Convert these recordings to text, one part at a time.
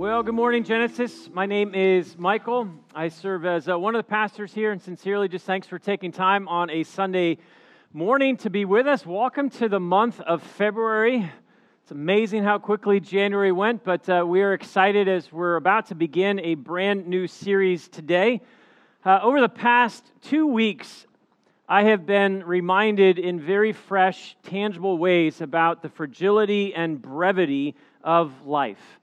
Well, good morning, Genesis. My name is Michael. I serve as uh, one of the pastors here, and sincerely, just thanks for taking time on a Sunday morning to be with us. Welcome to the month of February. It's amazing how quickly January went, but uh, we are excited as we're about to begin a brand new series today. Uh, over the past two weeks, I have been reminded in very fresh, tangible ways about the fragility and brevity of life.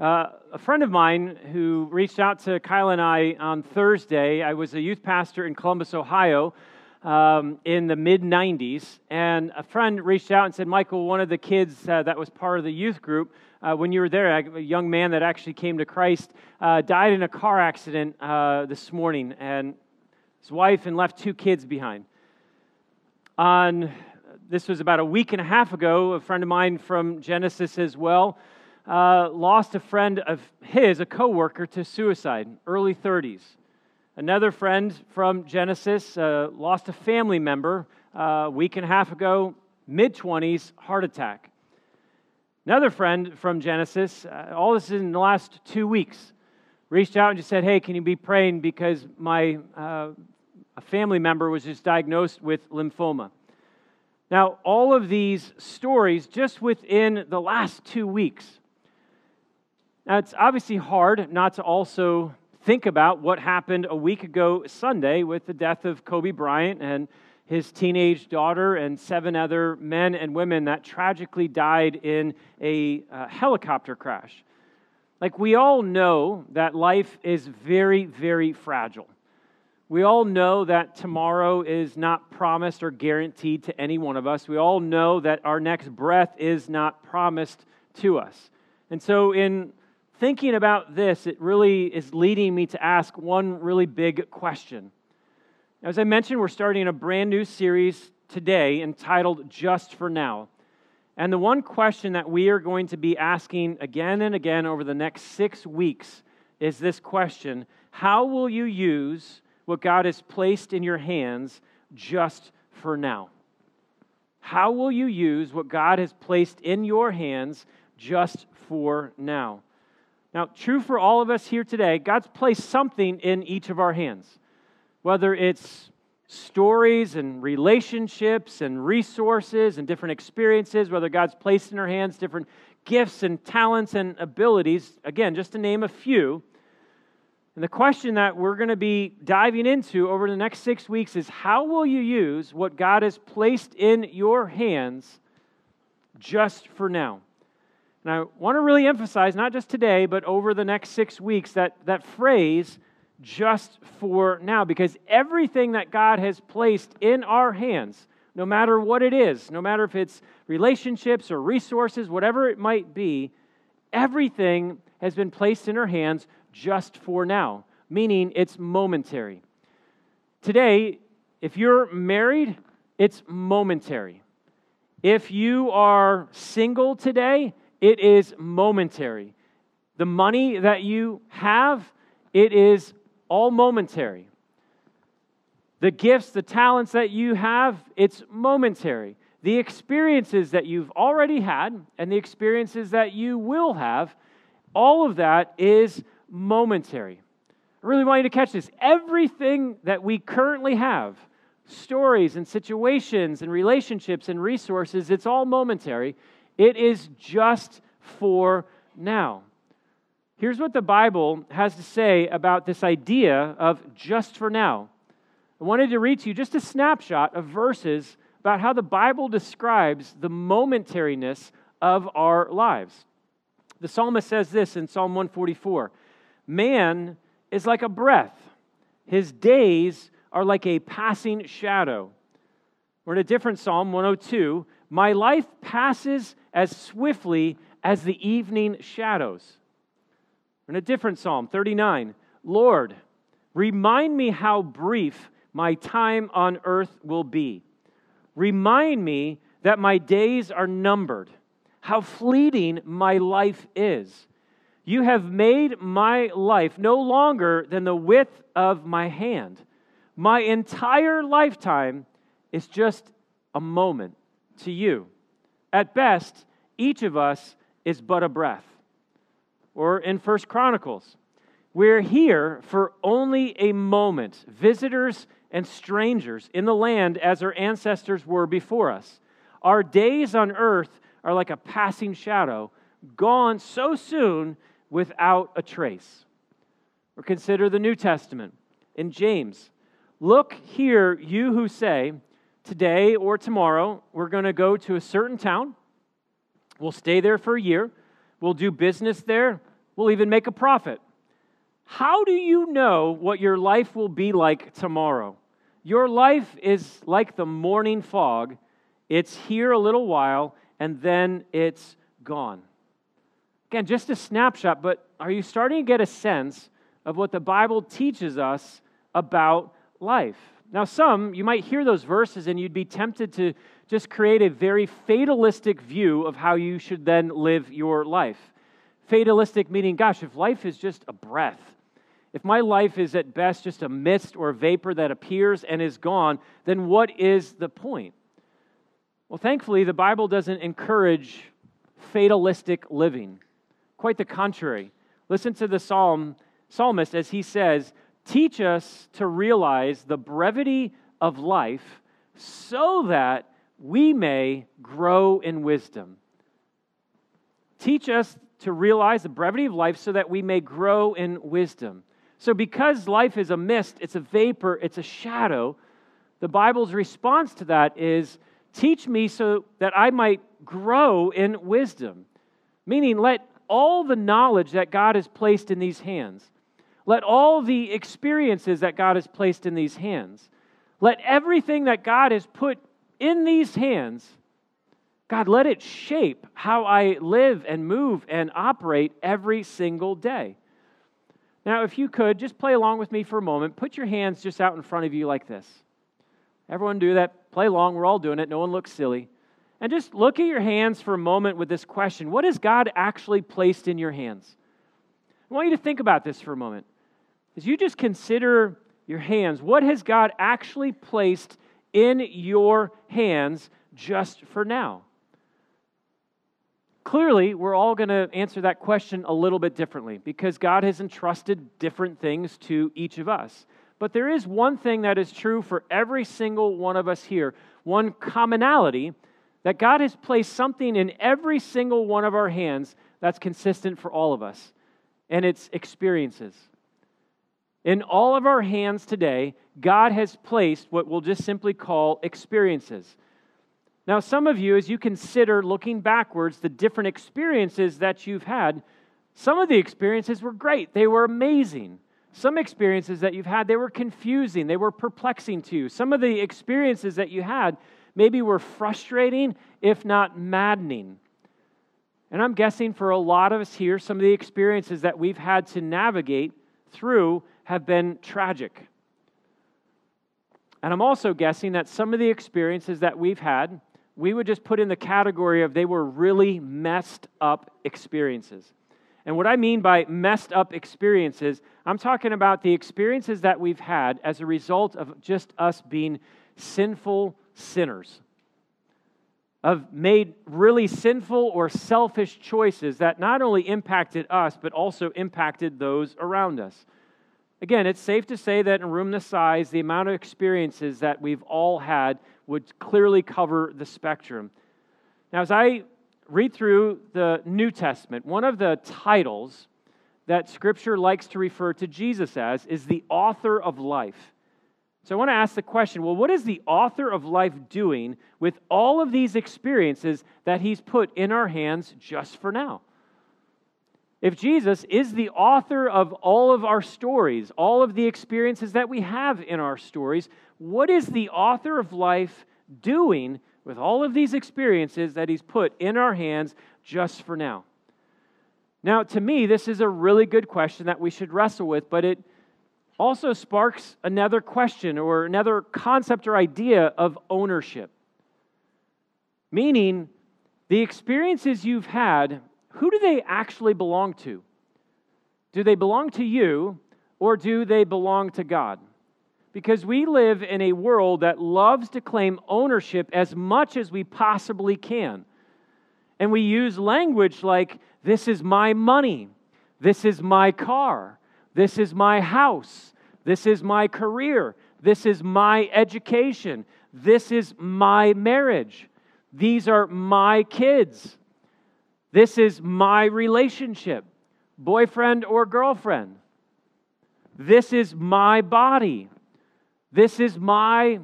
Uh, a friend of mine who reached out to Kyle and I on Thursday, I was a youth pastor in Columbus, Ohio, um, in the mid 90s, and a friend reached out and said, Michael, one of the kids uh, that was part of the youth group, uh, when you were there, a young man that actually came to Christ, uh, died in a car accident uh, this morning, and his wife and left two kids behind. On this was about a week and a half ago, a friend of mine from Genesis as well uh, lost a friend of his, a coworker, to suicide, early 30s. Another friend from Genesis uh, lost a family member uh, a week and a half ago, mid 20s, heart attack. Another friend from Genesis, uh, all this is in the last two weeks, reached out and just said, Hey, can you be praying because my uh, a family member was just diagnosed with lymphoma. Now, all of these stories just within the last two weeks now, it's obviously hard not to also think about what happened a week ago Sunday with the death of Kobe Bryant and his teenage daughter and seven other men and women that tragically died in a uh, helicopter crash. Like, we all know that life is very, very fragile. We all know that tomorrow is not promised or guaranteed to any one of us. We all know that our next breath is not promised to us. And so, in thinking about this, it really is leading me to ask one really big question. As I mentioned, we're starting a brand new series today entitled Just for Now. And the one question that we are going to be asking again and again over the next six weeks is this question How will you use what God has placed in your hands just for now? How will you use what God has placed in your hands just for now? Now, true for all of us here today, God's placed something in each of our hands, whether it's stories and relationships and resources and different experiences, whether God's placed in our hands different gifts and talents and abilities, again, just to name a few. And the question that we're going to be diving into over the next six weeks is how will you use what God has placed in your hands just for now? And I want to really emphasize, not just today, but over the next six weeks, that, that phrase, just for now, because everything that God has placed in our hands, no matter what it is, no matter if it's relationships or resources, whatever it might be, everything has been placed in our hands just for now, meaning it's momentary. Today, if you're married, it's momentary. If you are single today, it is momentary. The money that you have, it is all momentary. The gifts, the talents that you have, it's momentary. The experiences that you've already had and the experiences that you will have, all of that is momentary. I really want you to catch this. Everything that we currently have, stories and situations and relationships and resources, it's all momentary. It is just for now. Here's what the Bible has to say about this idea of just for now. I wanted to read to you just a snapshot of verses about how the Bible describes the momentariness of our lives. The psalmist says this in Psalm 144 Man is like a breath, his days are like a passing shadow. Or in a different Psalm, 102, my life passes as swiftly as the evening shadows. In a different psalm, 39, Lord, remind me how brief my time on earth will be. Remind me that my days are numbered, how fleeting my life is. You have made my life no longer than the width of my hand. My entire lifetime is just a moment to you. At best, each of us is but a breath. or in First Chronicles. We're here for only a moment, visitors and strangers in the land as our ancestors were before us. Our days on earth are like a passing shadow, gone so soon without a trace. Or consider the New Testament in James. Look here, you who say, Today or tomorrow, we're going to go to a certain town. We'll stay there for a year. We'll do business there. We'll even make a profit. How do you know what your life will be like tomorrow? Your life is like the morning fog. It's here a little while and then it's gone. Again, just a snapshot, but are you starting to get a sense of what the Bible teaches us about life? Now, some, you might hear those verses and you'd be tempted to just create a very fatalistic view of how you should then live your life. Fatalistic meaning, gosh, if life is just a breath, if my life is at best just a mist or a vapor that appears and is gone, then what is the point? Well, thankfully, the Bible doesn't encourage fatalistic living. Quite the contrary. Listen to the psalm, psalmist as he says, Teach us to realize the brevity of life so that we may grow in wisdom. Teach us to realize the brevity of life so that we may grow in wisdom. So, because life is a mist, it's a vapor, it's a shadow, the Bible's response to that is teach me so that I might grow in wisdom. Meaning, let all the knowledge that God has placed in these hands, let all the experiences that God has placed in these hands, let everything that God has put in these hands, God, let it shape how I live and move and operate every single day. Now, if you could, just play along with me for a moment. Put your hands just out in front of you like this. Everyone do that. Play along. We're all doing it. No one looks silly. And just look at your hands for a moment with this question What has God actually placed in your hands? I want you to think about this for a moment. As you just consider your hands, what has God actually placed in your hands just for now? Clearly, we're all going to answer that question a little bit differently because God has entrusted different things to each of us. But there is one thing that is true for every single one of us here, one commonality that God has placed something in every single one of our hands that's consistent for all of us, and it's experiences. In all of our hands today, God has placed what we'll just simply call experiences. Now, some of you, as you consider looking backwards, the different experiences that you've had, some of the experiences were great. They were amazing. Some experiences that you've had, they were confusing. They were perplexing to you. Some of the experiences that you had maybe were frustrating, if not maddening. And I'm guessing for a lot of us here, some of the experiences that we've had to navigate through have been tragic. And I'm also guessing that some of the experiences that we've had we would just put in the category of they were really messed up experiences. And what I mean by messed up experiences, I'm talking about the experiences that we've had as a result of just us being sinful sinners, of made really sinful or selfish choices that not only impacted us, but also impacted those around us. Again, it's safe to say that in a room this size, the amount of experiences that we've all had would clearly cover the spectrum. Now, as I read through the New Testament, one of the titles that Scripture likes to refer to Jesus as is the author of life. So I want to ask the question well, what is the author of life doing with all of these experiences that he's put in our hands just for now? If Jesus is the author of all of our stories, all of the experiences that we have in our stories, what is the author of life doing with all of these experiences that he's put in our hands just for now? Now, to me, this is a really good question that we should wrestle with, but it also sparks another question or another concept or idea of ownership. Meaning, the experiences you've had who do they actually belong to? Do they belong to you or do they belong to God? Because we live in a world that loves to claim ownership as much as we possibly can. And we use language like, this is my money, This is my car. This is my house. This is my career. This is my education. This is my marriage. These are my kids. This is my relationship, boyfriend or girlfriend. This is my body. This is my,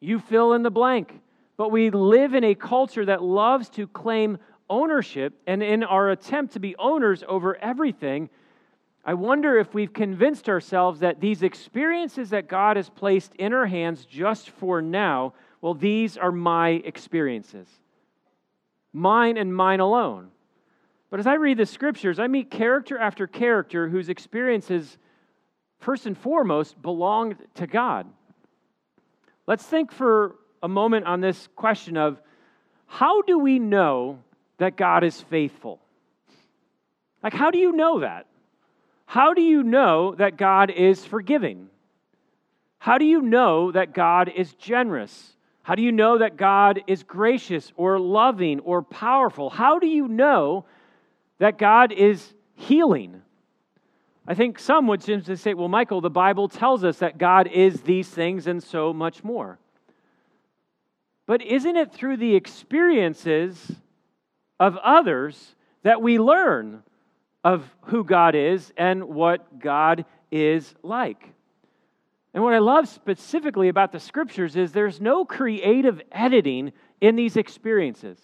you fill in the blank. But we live in a culture that loves to claim ownership, and in our attempt to be owners over everything, I wonder if we've convinced ourselves that these experiences that God has placed in our hands just for now, well, these are my experiences. Mine and mine alone. But as I read the scriptures, I meet character after character whose experiences, first and foremost, belong to God. Let's think for a moment on this question of how do we know that God is faithful? Like, how do you know that? How do you know that God is forgiving? How do you know that God is generous? How do you know that God is gracious or loving or powerful? How do you know that God is healing? I think some would simply say, well, Michael, the Bible tells us that God is these things and so much more. But isn't it through the experiences of others that we learn of who God is and what God is like. And what I love specifically about the scriptures is there's no creative editing in these experiences.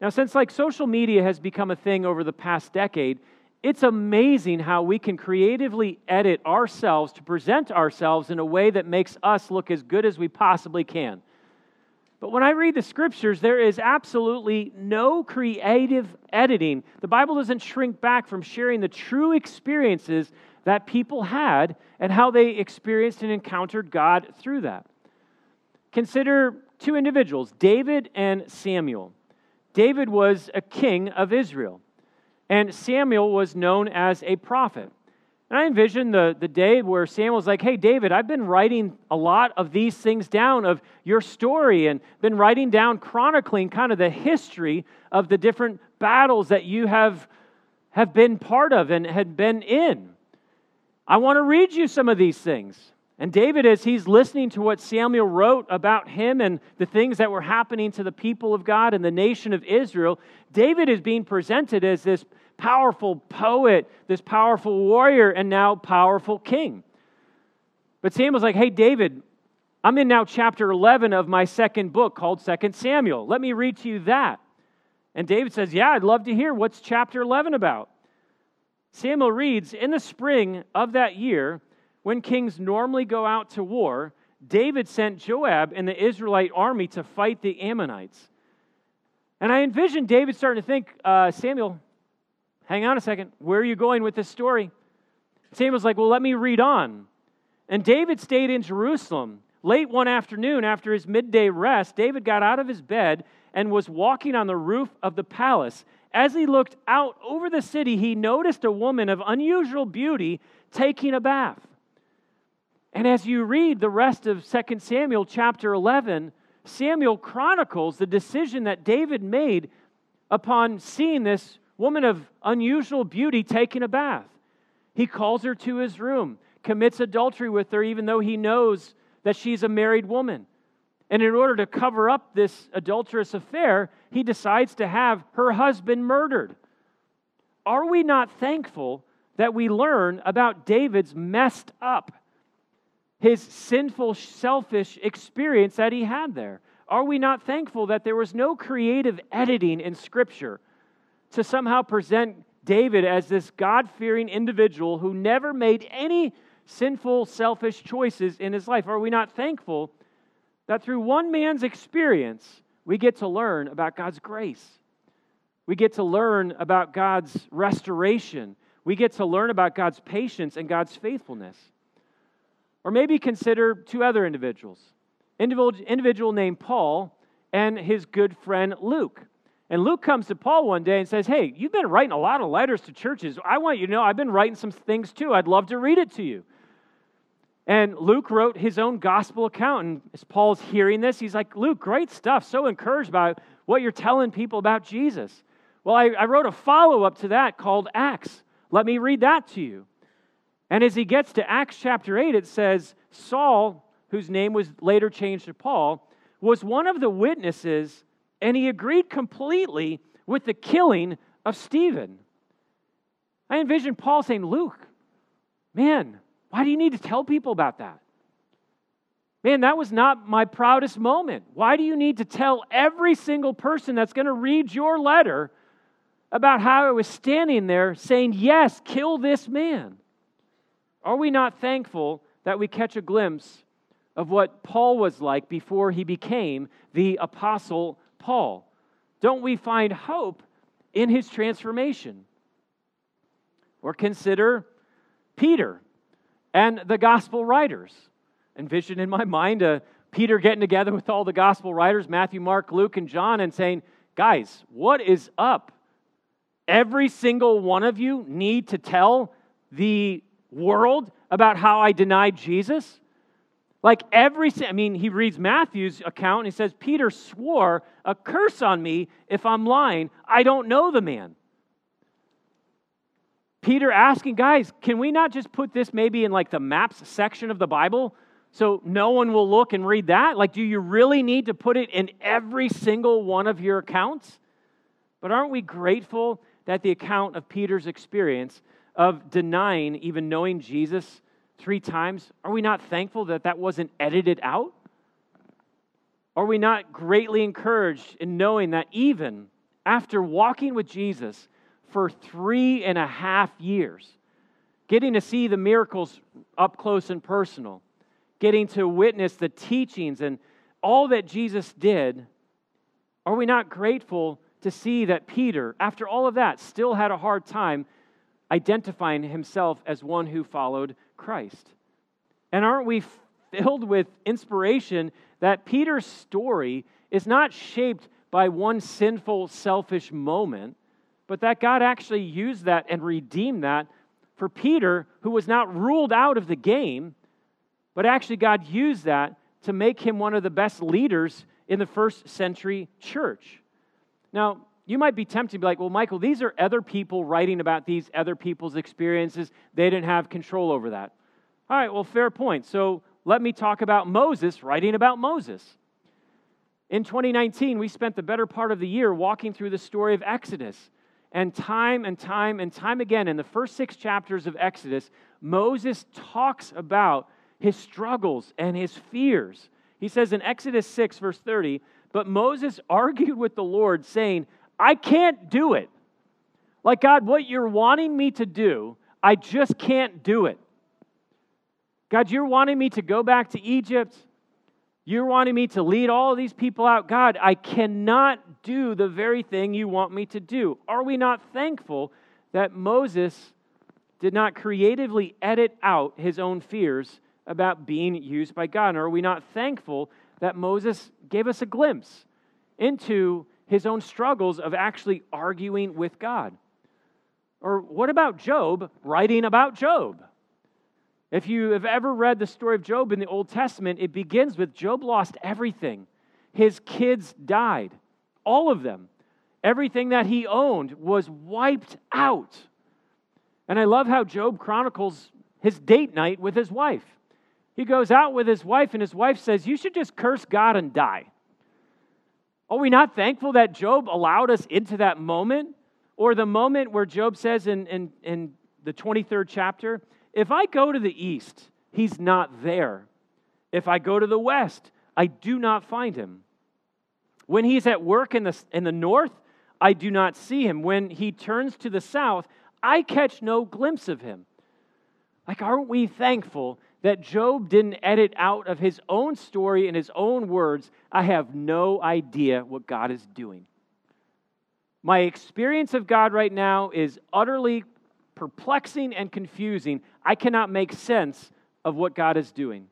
Now, since like social media has become a thing over the past decade, it's amazing how we can creatively edit ourselves to present ourselves in a way that makes us look as good as we possibly can. But when I read the scriptures, there is absolutely no creative editing. The Bible doesn't shrink back from sharing the true experiences that people had and how they experienced and encountered God through that. Consider two individuals, David and Samuel. David was a king of Israel, and Samuel was known as a prophet. And I envision the, the day where Samuel's like, hey, David, I've been writing a lot of these things down of your story and been writing down, chronicling kind of the history of the different battles that you have, have been part of and had been in. I want to read you some of these things. And David, as he's listening to what Samuel wrote about him and the things that were happening to the people of God and the nation of Israel, David is being presented as this powerful poet, this powerful warrior, and now powerful king. But Samuel's like, hey, David, I'm in now chapter 11 of my second book called Second Samuel. Let me read to you that. And David says, Yeah, I'd love to hear. What's chapter 11 about? Samuel reads In the spring of that year, when kings normally go out to war, David sent Joab and the Israelite army to fight the Ammonites. And I envision David starting to think, uh, Samuel, hang on a second. Where are you going with this story? Samuel's like, well, let me read on. And David stayed in Jerusalem. Late one afternoon, after his midday rest, David got out of his bed and was walking on the roof of the palace. As he looked out over the city, he noticed a woman of unusual beauty taking a bath. And as you read the rest of 2 Samuel chapter 11, Samuel chronicles the decision that David made upon seeing this woman of unusual beauty taking a bath. He calls her to his room, commits adultery with her, even though he knows that she's a married woman. And in order to cover up this adulterous affair, he decides to have her husband murdered. Are we not thankful that we learn about David's messed up, his sinful, selfish experience that he had there? Are we not thankful that there was no creative editing in Scripture? to somehow present David as this God fearing individual who never made any sinful, selfish choices in his life? Are we not thankful that through one man's experience, we get to learn about God's grace? We get to learn about God's restoration. We get to learn about God's patience and God's faithfulness. Or maybe consider two other individuals individual, named Paul and his good friend Luke. And Luke comes to Paul one day and says, Hey, you've been writing a lot of letters to churches. I want you to know I've been writing some things too. I'd love to read it to you. And Luke wrote his own gospel account. And as Paul's hearing this, he's like, Luke, great stuff. So encouraged by what you're telling people about Jesus. Well, I, I wrote a follow up to that called Acts. Let me read that to you. And as he gets to Acts chapter 8, it says, Saul, whose name was later changed to Paul, was one of the witnesses, and he agreed completely with the killing of Stephen. I envision Paul saying, Luke, man, why do you need to tell people about that? Man, that was not my proudest moment. Why do you need to tell every single person that's going to read your letter about how I was standing there saying, Yes, kill this man? Are we not thankful that we catch a glimpse of what Paul was like before he became the Apostle Paul? Don't we find hope in his transformation? Or consider Peter and the gospel writers. Envision in my mind uh, Peter getting together with all the gospel writers, Matthew, Mark, Luke, and John, and saying, Guys, what is up? Every single one of you need to tell the world about how I denied Jesus? Like every, I mean, he reads Matthew's account and he says, Peter swore a curse on me if I'm lying. I don't know the man. Peter asking, guys, can we not just put this maybe in like the maps section of the Bible so no one will look and read that? Like, do you really need to put it in every single one of your accounts? But aren't we grateful that the account of Peter's experience of denying even knowing Jesus three times, are we not thankful that that wasn't edited out? Are we not greatly encouraged in knowing that even after walking with Jesus for three and a half years, getting to see the miracles up close and personal, getting to witness the teachings and all that Jesus did, are we not grateful to see that Peter, after all of that, still had a hard time identifying himself as one who followed Christ. And aren't we filled with inspiration that Peter's story is not shaped by one sinful, selfish moment, but that God actually used that and redeemed that for Peter, who was not ruled out of the game, but actually God used that to make him one of the best leaders in the first century church. Now, you might be tempted to be like, well, Michael, these are other people writing about these other people's experiences. They didn't have control over that. All right, well, fair point. So let me talk about Moses writing about Moses. In 2019, we spent the better part of the year walking through the story of Exodus. And time and time and time again, in the first six chapters of Exodus, Moses talks about his struggles and his fears. He says in Exodus 6, verse 30, but Moses argued with the Lord, saying, I can't do it. Like, God, what you're wanting me to do, I just can't do it. God, you're wanting me to go back to Egypt. You're wanting me to lead all these people out. God, I cannot do the very thing you want me to do. Are we not thankful that Moses did not creatively edit out his own fears about being used by God? And are we not thankful that Moses gave us a glimpse into his own struggles of actually arguing with God. Or what about Job writing about Job? If you have ever read the story of Job in the Old Testament, it begins with Job lost everything. His kids died, all of them. Everything that he owned was wiped out. And I love how Job chronicles his date night with his wife. He goes out with his wife, and his wife says, You should just curse God and die. Are we not thankful that Job allowed us into that moment? Or the moment where Job says in, in, in the 23rd chapter, if I go to the east, he's not there. If I go to the west, I do not find him. When he's at work in the, in the north, I do not see him. When he turns to the south, I catch no glimpse of him. Like, aren't we thankful that Job didn't edit out of his own story in his own words, I have no idea what God is doing. My experience of God right now is utterly perplexing and confusing. I cannot make sense of what God is doing.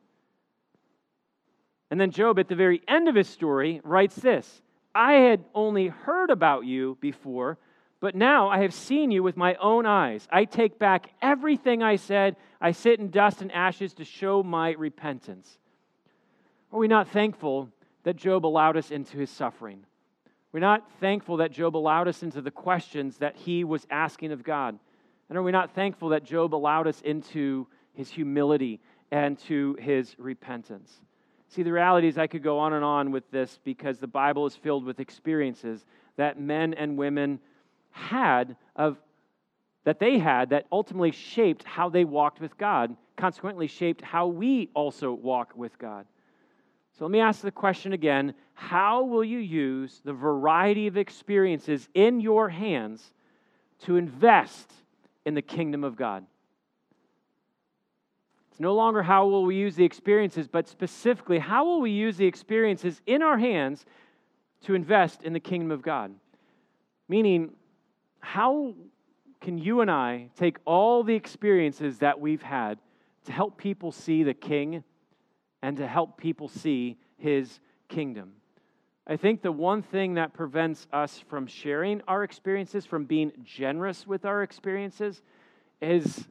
And then Job, at the very end of his story, writes this I had only heard about you before but now I have seen you with my own eyes. I take back everything I said. I sit in dust and ashes to show my repentance. Are we not thankful that Job allowed us into his suffering? We're not thankful that Job allowed us into the questions that he was asking of God. And are we not thankful that Job allowed us into his humility and to his repentance? See, the reality is, I could go on and on with this because the Bible is filled with experiences that men and women had of that they had that ultimately shaped how they walked with God, consequently shaped how we also walk with God. So let me ask the question again How will you use the variety of experiences in your hands to invest in the kingdom of God? No longer how will we use the experiences, but specifically, how will we use the experiences in our hands to invest in the kingdom of God? Meaning, how can you and I take all the experiences that we've had to help people see the King and to help people see his kingdom? I think the one thing that prevents us from sharing our experiences, from being generous with our experiences, is,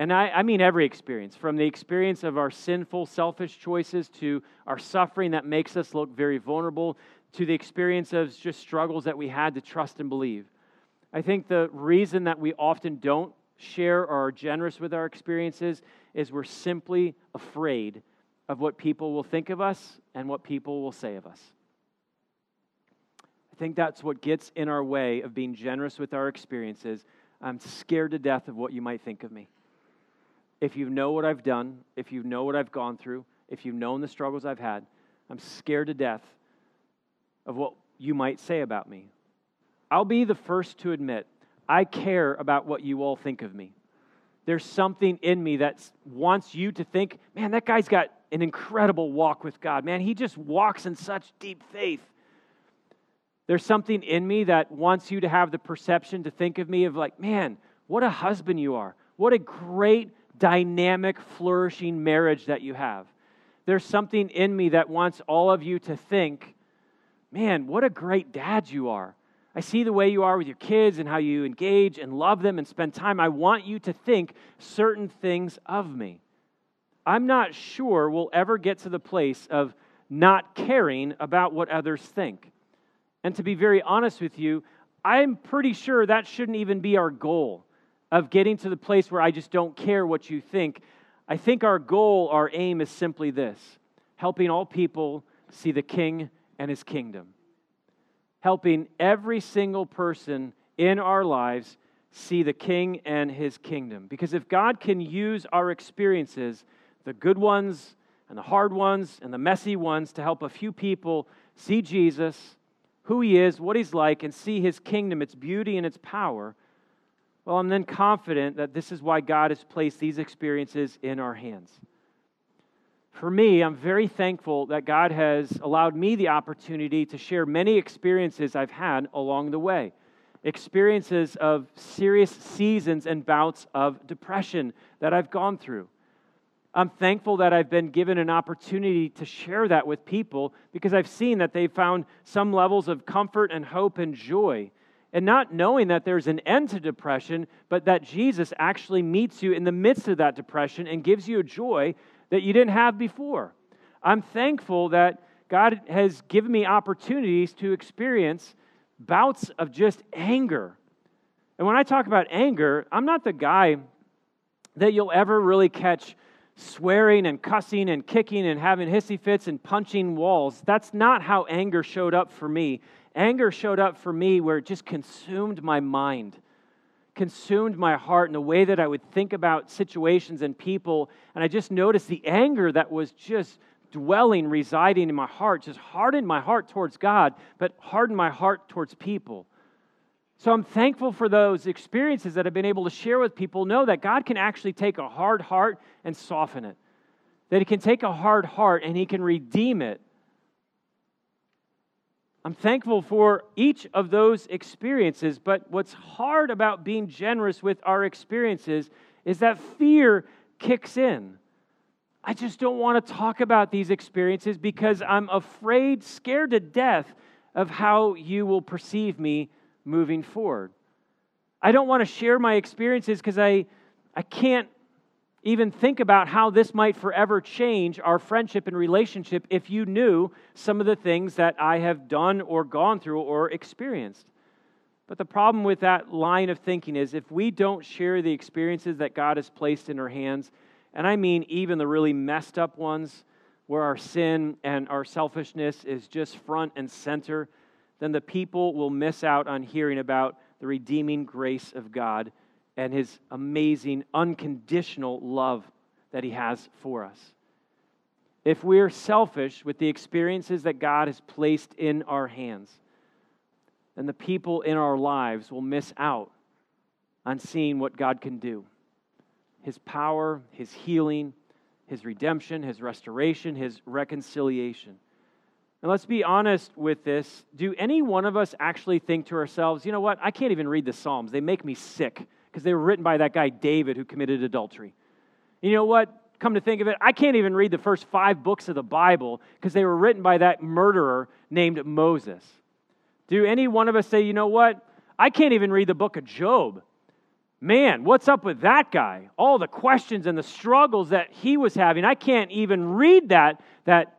and I, I, mean every experience, from the experience of our sinful, selfish choices to our suffering that makes us look very vulnerable, to the experience of just struggles that we had to trust and believe. I think the reason that we often don't share or are generous with our experiences is we're simply afraid of what people will think of us and what people will say of us. I think that's what gets in our way of being generous with our experiences. I'm scared to death of what you might think of me. If you know what I've done, if you know what I've gone through, if you've known the struggles I've had, I'm scared to death of what you might say about me, I'll be the first to admit I care about what you all think of me. There's something in me that wants you to think, man, that guy's got an incredible walk with God. Man, he just walks in such deep faith. There's something in me that wants you to have the perception to think of me of like, man, what a husband you are. What a great, dynamic, flourishing marriage that you have. There's something in me that wants all of you to think, man, what a great dad you are. I see the way you are with your kids and how you engage and love them and spend time. I want you to think certain things of me. I'm not sure we'll ever get to the place of not caring about what others think. And to be very honest with you, I'm pretty sure that shouldn't even be our goal of getting to the place where I just don't care what you think. I think our goal, our aim is simply this helping all people see the King and his kingdom helping every single person in our lives see the King and his kingdom. Because if God can use our experiences, the good ones and the hard ones and the messy ones, to help a few people see Jesus, who he is, what he's like, and see his kingdom, its beauty and its power, well, I'm then confident that this is why God has placed these experiences in our hands for me, I'm very thankful that God has allowed me the opportunity to share many experiences I've had along the way. Experiences of serious seasons and bouts of depression that I've gone through. I'm thankful that I've been given an opportunity to share that with people because I've seen that they've found some levels of comfort and hope and joy. And not knowing that there's an end to depression, but that Jesus actually meets you in the midst of that depression and gives you a joy that you didn't have before. I'm thankful that God has given me opportunities to experience bouts of just anger. And when I talk about anger, I'm not the guy that you'll ever really catch swearing and cussing and kicking and having hissy fits and punching walls. That's not how anger showed up for me. Anger showed up for me where it just consumed my mind consumed my heart in the way that I would think about situations and people. And I just noticed the anger that was just dwelling, residing in my heart, just hardened my heart towards God, but hardened my heart towards people. So I'm thankful for those experiences that I've been able to share with people. Know that God can actually take a hard heart and soften it, that He can take a hard heart and He can redeem it I'm thankful for each of those experiences, but what's hard about being generous with our experiences is that fear kicks in. I just don't want to talk about these experiences because I'm afraid, scared to death of how you will perceive me moving forward. I don't want to share my experiences because I, I can't even think about how this might forever change our friendship and relationship if you knew some of the things that I have done or gone through or experienced. But the problem with that line of thinking is if we don't share the experiences that God has placed in our hands, and I mean even the really messed up ones where our sin and our selfishness is just front and center, then the people will miss out on hearing about the redeeming grace of God and his amazing, unconditional love that he has for us. If we're selfish with the experiences that God has placed in our hands, then the people in our lives will miss out on seeing what God can do His power, His healing, His redemption, His restoration, His reconciliation. And let's be honest with this. Do any one of us actually think to ourselves, you know what? I can't even read the Psalms. They make me sick because they were written by that guy David who committed adultery. You know what? Come to think of it, I can't even read the first five books of the Bible because they were written by that murderer named Moses. Do any one of us say, you know what? I can't even read the book of Job. Man, what's up with that guy? All the questions and the struggles that he was having. I can't even read that. That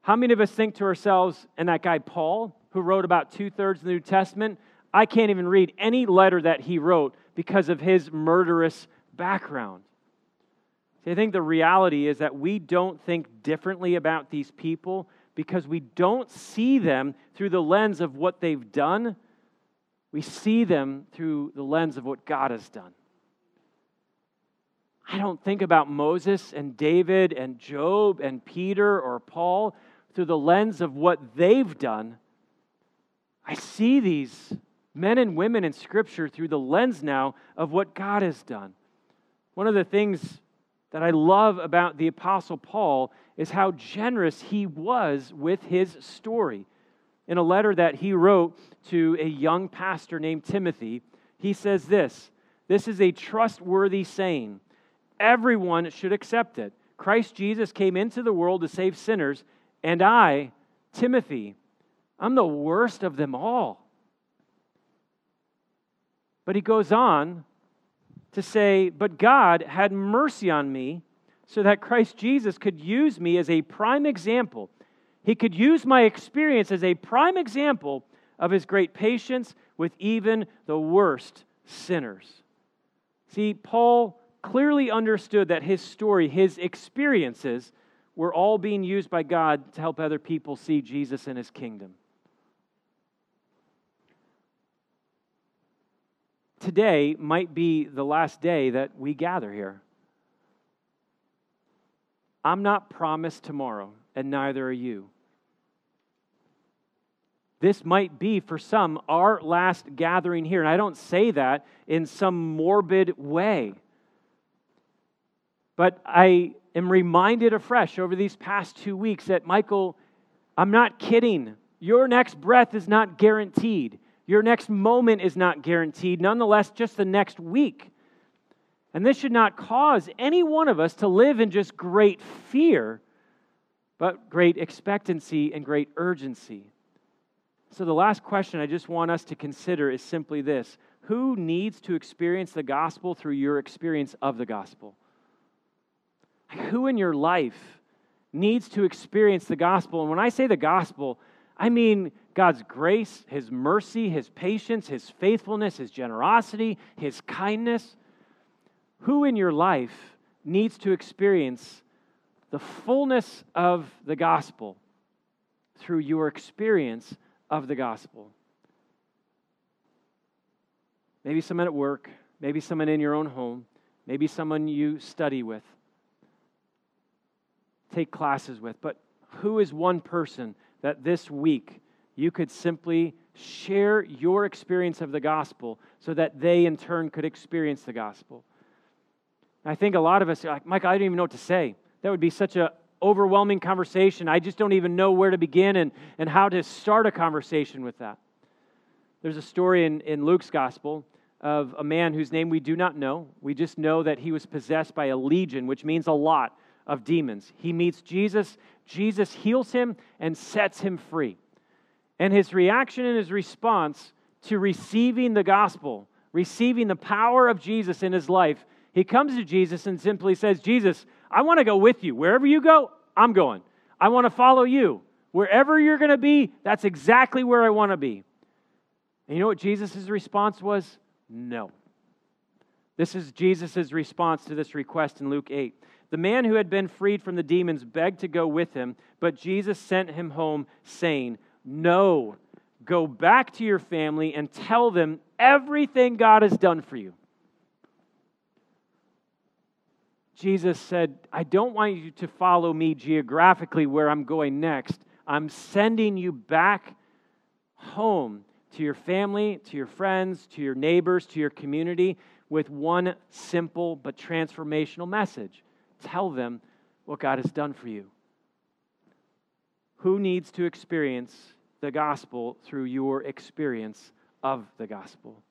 how many of us think to ourselves, and that guy Paul, who wrote about two thirds of the New Testament, I can't even read any letter that he wrote because of his murderous background. See, I think the reality is that we don't think differently about these people because we don't see them through the lens of what they've done. We see them through the lens of what God has done. I don't think about Moses and David and Job and Peter or Paul through the lens of what they've done. I see these men and women in Scripture through the lens now of what God has done. One of the things that I love about the Apostle Paul is how generous he was with his story. In a letter that he wrote to a young pastor named Timothy, he says this This is a trustworthy saying. Everyone should accept it. Christ Jesus came into the world to save sinners, and I, Timothy, I'm the worst of them all. But he goes on to say, But God had mercy on me so that Christ Jesus could use me as a prime example. He could use my experience as a prime example of his great patience with even the worst sinners. See, Paul clearly understood that his story, his experiences, were all being used by God to help other people see Jesus and his kingdom. Today might be the last day that we gather here. I'm not promised tomorrow, and neither are you. This might be for some our last gathering here. And I don't say that in some morbid way. But I am reminded afresh over these past two weeks that, Michael, I'm not kidding. Your next breath is not guaranteed. Your next moment is not guaranteed, nonetheless, just the next week. And this should not cause any one of us to live in just great fear, but great expectancy and great urgency. So, the last question I just want us to consider is simply this Who needs to experience the gospel through your experience of the gospel? Who in your life needs to experience the gospel? And when I say the gospel, I mean God's grace, His mercy, His patience, His faithfulness, His generosity, His kindness. Who in your life needs to experience the fullness of the gospel through your experience of the gospel? Maybe someone at work, maybe someone in your own home, maybe someone you study with, take classes with. But who is one person that this week you could simply share your experience of the gospel so that they in turn could experience the gospel. I think a lot of us are like, Mike, I don't even know what to say. That would be such an overwhelming conversation. I just don't even know where to begin and, and how to start a conversation with that. There's a story in, in Luke's gospel of a man whose name we do not know. We just know that he was possessed by a legion, which means a lot of demons. He meets Jesus, Jesus heals him and sets him free. And his reaction and his response to receiving the gospel, receiving the power of Jesus in his life, he comes to Jesus and simply says, Jesus, I want to go with you. Wherever you go, I'm going. I want to follow you. Wherever you're going to be, that's exactly where I want to be. And you know what Jesus' response was? No. This is Jesus' response to this request in Luke 8. The man who had been freed from the demons begged to go with him, but Jesus sent him home, saying, No, go back to your family and tell them everything God has done for you. Jesus said, I don't want you to follow me geographically where I'm going next. I'm sending you back home to your family, to your friends, to your neighbors, to your community with one simple but transformational message. Tell them what God has done for you. Who needs to experience the gospel through your experience of the gospel?